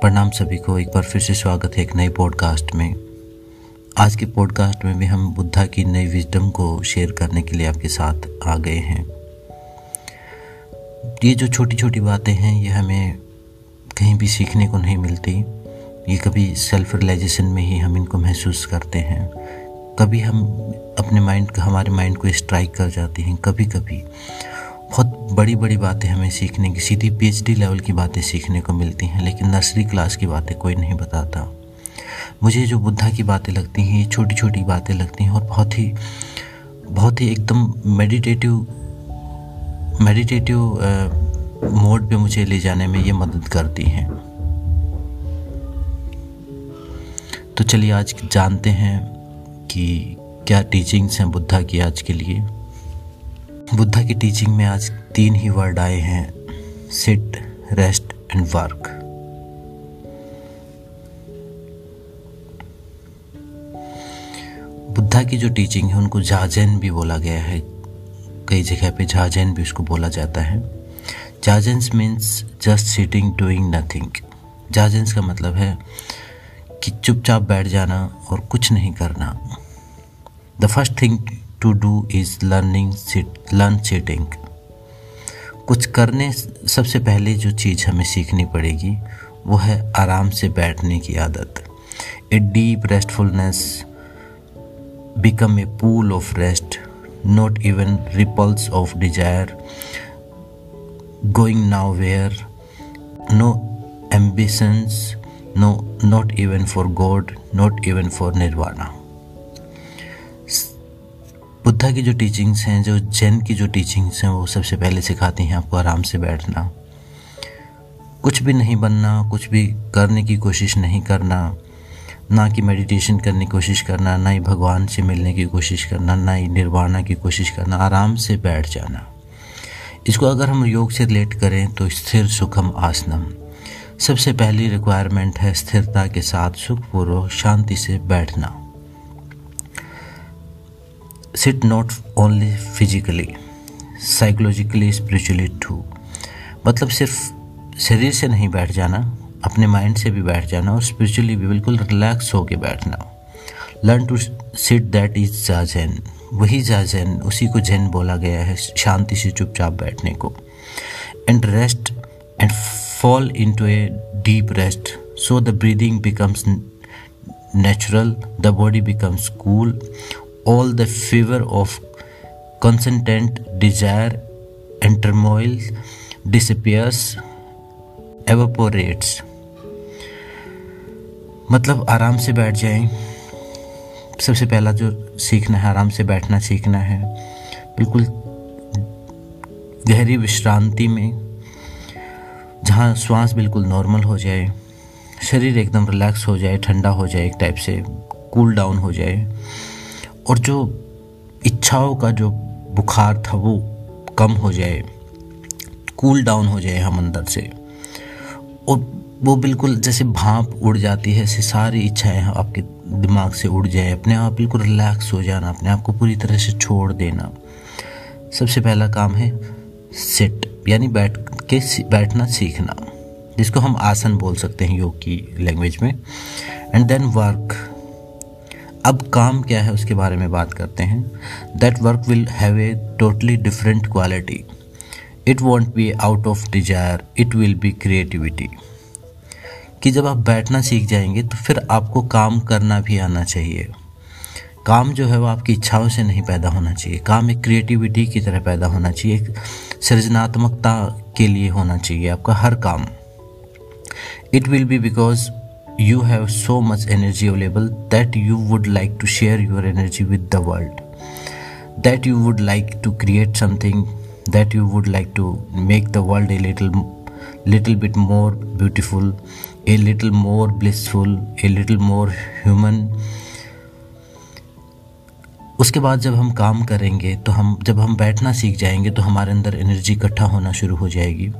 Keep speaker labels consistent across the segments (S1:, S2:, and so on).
S1: प्रणाम सभी को। एक बार फिर से स्वागत है एक नए पॉडकास्ट में। आज के पॉडकास्ट में भी हम बुद्धा की नई विजडम को शेयर करने के लिए आपके साथ आ गए हैं। ये जो छोटी छोटी बातें हैं, ये हमें कहीं भी सीखने को नहीं मिलती। ये कभी सेल्फ रियलाइजेशन में ही हम इनको महसूस करते हैं। कभी हम अपने माइंड हमारे माइंड को स्ट्राइक कर जाते हैं कभी कभी बहुत बड़ी बड़ी बातें हमें सीखने की, सीधी पीएचडी लेवल की बातें सीखने को मिलती हैं, लेकिन नर्सरी क्लास की बातें कोई नहीं बताता। मुझे जो बुद्धा की बातें लगती हैं, ये छोटी छोटी बातें लगती हैं और बहुत ही बहुत ही एकदम मेडिटेटिव मेडिटेटिव मोड पे मुझे ले जाने में ये मदद करती हैं। तो चलिए आज जानते हैं कि क्या टीचिंग्स हैं बुद्धा की आज के लिए। बुद्धा की टीचिंग में आज तीन ही वर्ड आए हैं sit rest and work Buddha की जो टीचिंग है, उनको जाजन भी बोला गया है। कई जगह पे जाजन भी उसको बोला जाता है। Zazen means just sitting doing nothing zazen का मतलब है कि चुपचाप बैठ जाना और कुछ नहीं करना। The first thing to do is learning learn sitting कुछ करने सबसे पहले जो चीज़ हमें सीखनी पड़ेगी, वो है आराम से बैठने की आदत। A deep restfulness become a pool of rest not even ripples of desire going now where no ambitions no not even for God not even for nirvana Buddha की जो टीचिंग्स हैं, जो जैन की जो टीचिंग्स हैं, वो सबसे पहले सिखाती हैं आपको आराम से बैठना। कुछ भी नहीं बनना, कुछ भी करने की कोशिश नहीं करना, ना कि मेडिटेशन करने की कोशिश करना, ना ही भगवान से मिलने की कोशिश करना, ना ही निर्वाणा की कोशिश करना, आराम से बैठ जाना। इसको अगर हम योग से रिलेट करें तो स्थिर सुखम आसनम। सबसे पहली रिक्वायरमेंट है स्थिरता के साथ सुखपूर्वक शांति से बैठना। Sit not only physically psychologically spiritually too मतलब सिर्फ़ शरीर से नहीं बैठ जाना, अपने माइंड से भी बैठ जाना और स्पिरिचुअली भी बिल्कुल रिलैक्स होके बैठना। Learn to sit that is zazen वही जाजैन उसी को जैन बोला गया है, शांति से चुपचाप बैठने को। And rest and fall into a deep rest so the breathing becomes natural the body becomes cool all the fever of concentrate desire and turmoil disappears, evaporates. मतलब आराम से बैठ जाएँ। सबसे पहला जो सीखना है, आराम से बैठना सीखना है। बिल्कुल गहरी विश्रांति में, जहाँ श्वास बिल्कुल नॉर्मल हो जाए, शरीर एकदम रिलैक्स हो जाए, ठंडा हो जाए एक टाइप से कूल डाउन हो जाए। और जो इच्छाओं का जो बुखार था वो कम हो जाए कूल डाउन हो जाए हम अंदर से। और वो बिल्कुल जैसे भाप उड़ जाती है, ऐसे सारी इच्छाएँ आपके दिमाग से उड़ जाए। अपने आप बिल्कुल रिलैक्स हो जाना, अपने आप को पूरी तरह से छोड़ देना। सबसे पहला काम है सिट यानी बैठ के बैठना सीखना, जिसको हम आसन बोल सकते हैं योग की लैंग्वेज में। एंड देन वर्क अब काम क्या है उसके बारे में बात करते हैं। That work will have a totally different quality it won't be out of desire it will be creativity कि जब आप बैठना सीख जाएँगे तो फिर आपको काम करना भी आना चाहिए। काम जो है वो आपकी इच्छाओं से नहीं पैदा होना चाहिए। काम एक क्रिएटिविटी की तरह पैदा होना चाहिए। एक सृजनात्मकता के लिए होना चाहिए आपका हर काम। It will be because you have so much energy available that you would like to share your energy with the world. That you would like to create something that you would like to make the world a little little bit more beautiful a little more blissful a little more human उसके बाद जब हम काम करेंगे तो हम, जब हम बैठना सीख जाएँगे तो हमारे अंदर एनर्जी इकट्ठा होना शुरू हो जाएगी।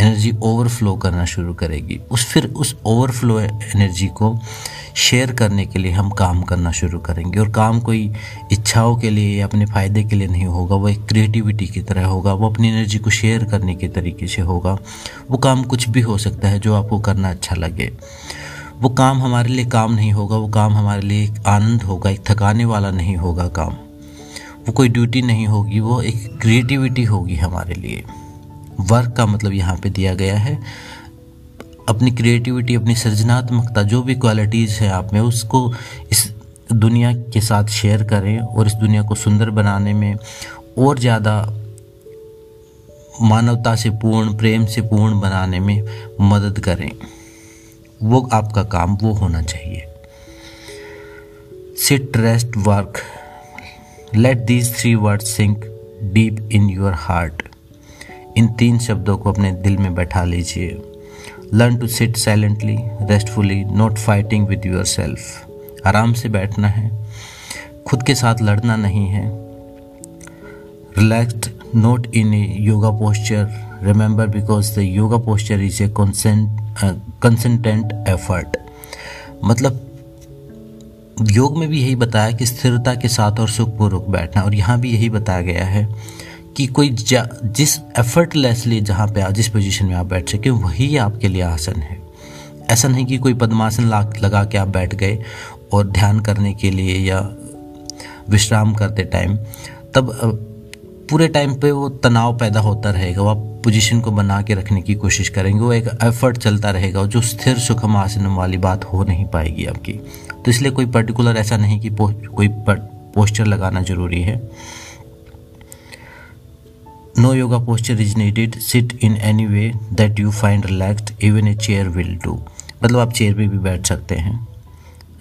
S1: एनर्जी ओवरफ्लो करना शुरू करेगी। उस, फिर उस ओवरफ्लो एनर्जी को शेयर करने के लिए हम काम करना शुरू करेंगे। और काम कोई इच्छाओं के लिए या अपने फ़ायदे के लिए नहीं होगा, वो एक क्रिएटिविटी की तरह होगा, वो अपनी एनर्जी को शेयर करने के तरीके से होगा। वो काम कुछ भी हो सकता है जो आपको करना अच्छा लगे। वो काम हमारे लिए काम नहीं होगा, वो काम हमारे लिए एक आनंद होगा, एक थकाने वाला नहीं होगा काम। वो कोई ड्यूटी नहीं होगी, वो एक क्रिएटिविटी होगी हमारे लिए। वर्क का मतलब यहाँ पे दिया गया है। अपनी क्रिएटिविटी अपनी सृजनात्मकता, जो भी क्वालिटीज़ है आप में, उसको इस दुनिया के साथ शेयर करें और इस दुनिया को सुंदर बनाने में और ज़्यादा मानवता से पूर्ण, प्रेम से पूर्ण बनाने में मदद करें। वो आपका काम वो होना चाहिए। Sit rest work let these three word sink deep in your heart इन तीन शब्दों को अपने दिल में बैठा लीजिए। Learn to sit silently restfully not fighting with yourself आराम से बैठना है। खुद के साथ लड़ना नहीं है। Relaxed not in a yoga posture remember because the yoga posture is a constant effort मतलब योग में भी यही बताया कि स्थिरता के साथ और सुखपूर्वक बैठना, और यहाँ भी यही बताया गया है कि कोई जिस एफर्टलेसली जहाँ पे आप, जिस पोजीशन में आप बैठ सके, वही आपके लिए आसन है। ऐसा नहीं कि कोई पद्मासन लगा के आप बैठ गए और ध्यान करने के लिए या विश्राम करते टाइम तब पूरे टाइम पे वो तनाव पैदा होता रहेगा, वो आप पोजीशन को बना के रखने की कोशिश करेंगे, वो एक एफर्ट चलता रहेगा, जो स्थिर सुखम आसन वाली बात हो नहीं पाएगी आपकी। तो इसलिए कोई पर्टिकुलर ऐसा नहीं कि कोई पोस्चर लगाना ज़रूरी है। No yoga posture is needed sit in any way that you find relaxed even a chair will do मतलब आप चेयर पे भी बैठ सकते हैं।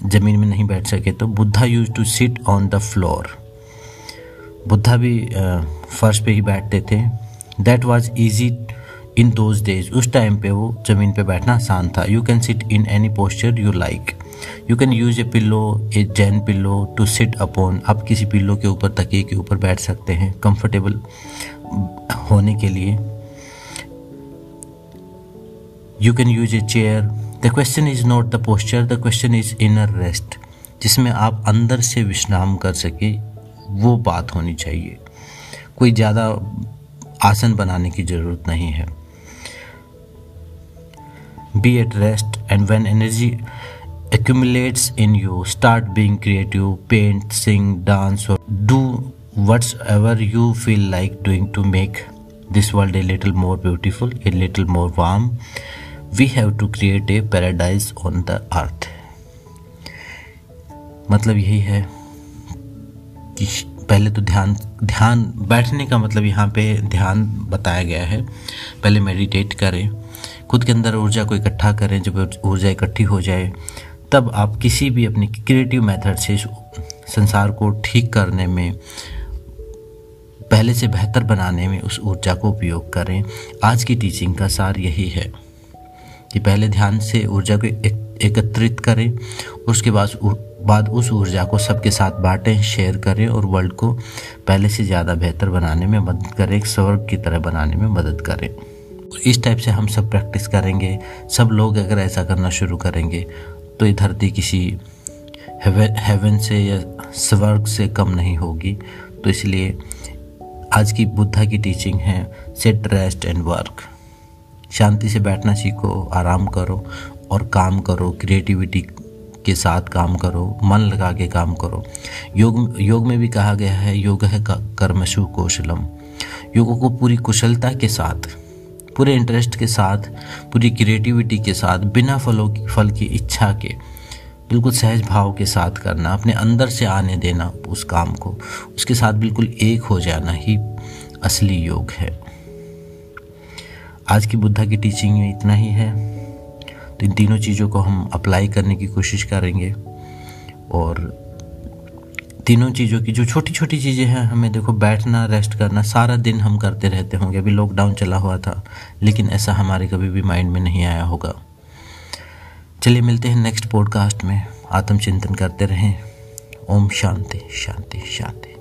S1: ज़मीन में नहीं बैठ सके तो Buddha use to sit on the floor Buddha भी फर्श पे ही बैठते थे। That was easy in those days उस टाइम पे वो ज़मीन पे बैठना आसान था। You can sit in any posture you like you can use a pillow a zen pillow to sit upon आप किसी पिल्लो के ऊपर, तकिए के ऊपर बैठ सकते हैं कंफर्टेबल होने के लिए। You can use a chair the question is not the posture the question is inner rest जिसमें आप अंदर से विश्राम कर सके। वो बात होनी चाहिए। कोई ज़्यादा आसन बनाने की ज़रूरत नहीं है। Be at rest and when energy accumulates in you start being creative paint sing dance और do what's ever you feel like doing to make this world a little more beautiful a little more warm we have to create a paradise on the earth मतलब यही है। पहले तो ध्यान ध्यान, बैठने का मतलब यहाँ पे ध्यान बताया गया है। पहले मेडिटेट करें, खुद के अंदर ऊर्जा को इकट्ठा करें, जब ऊर्जा इकट्ठी हो जाए, तब आप किसी भी अपनी क्रिएटिव मेथड से संसार को ठीक करने में, पहले से बेहतर बनाने में उस ऊर्जा को उपयोग करें। आज की टीचिंग का सार यही है कि पहले ध्यान से ऊर्जा को एकत्रित करें, उसके बाद बाद उस ऊर्जा को सबके साथ बांटें शेयर करें और वर्ल्ड को पहले से ज़्यादा बेहतर बनाने में मदद करें, एक स्वर्ग की तरह बनाने में मदद करें। इस टाइप से हम सब प्रैक्टिस करेंगे। सब लोग अगर ऐसा करना शुरू करेंगे तो ये धरती किसी हेवन से या स्वर्ग से कम नहीं होगी। तो इसलिए आज की बुद्धा की टीचिंग है सेट रेस्ट एंड वर्क शांति से बैठना सीखो, आराम करो और काम करो क्रिएटिविटी के साथ काम करो, मन लगा के काम करो। योग योग में भी कहा गया है, योग है कर्मशु कौशलम। योग को पूरी कुशलता के साथ, पूरे इंटरेस्ट के साथ, पूरी क्रिएटिविटी के साथ, बिना फलों की, फल की इच्छा के, बिल्कुल सहज भाव के साथ करना, अपने अंदर से आने देना उस काम को। उसके साथ बिल्कुल एक हो जाना ही असली योग है। आज की बुद्धा की टीचिंग में इतना ही है। तो इन तीनों चीज़ों को हम अप्लाई करने की कोशिश करेंगे। और तीनों चीज़ों की जो छोटी छोटी चीज़ें हैं, हमें देखो बैठना रेस्ट करना, सारा दिन हम करते रहते होंगे। अभी लॉकडाउन चला हुआ था, लेकिन ऐसा हमारे कभी भी माइंड में नहीं आया होगा। चलिए मिलते हैं नेक्स्ट पॉडकास्ट में। आत्मचिंतन करते रहें। ओम शांति शांति शांति।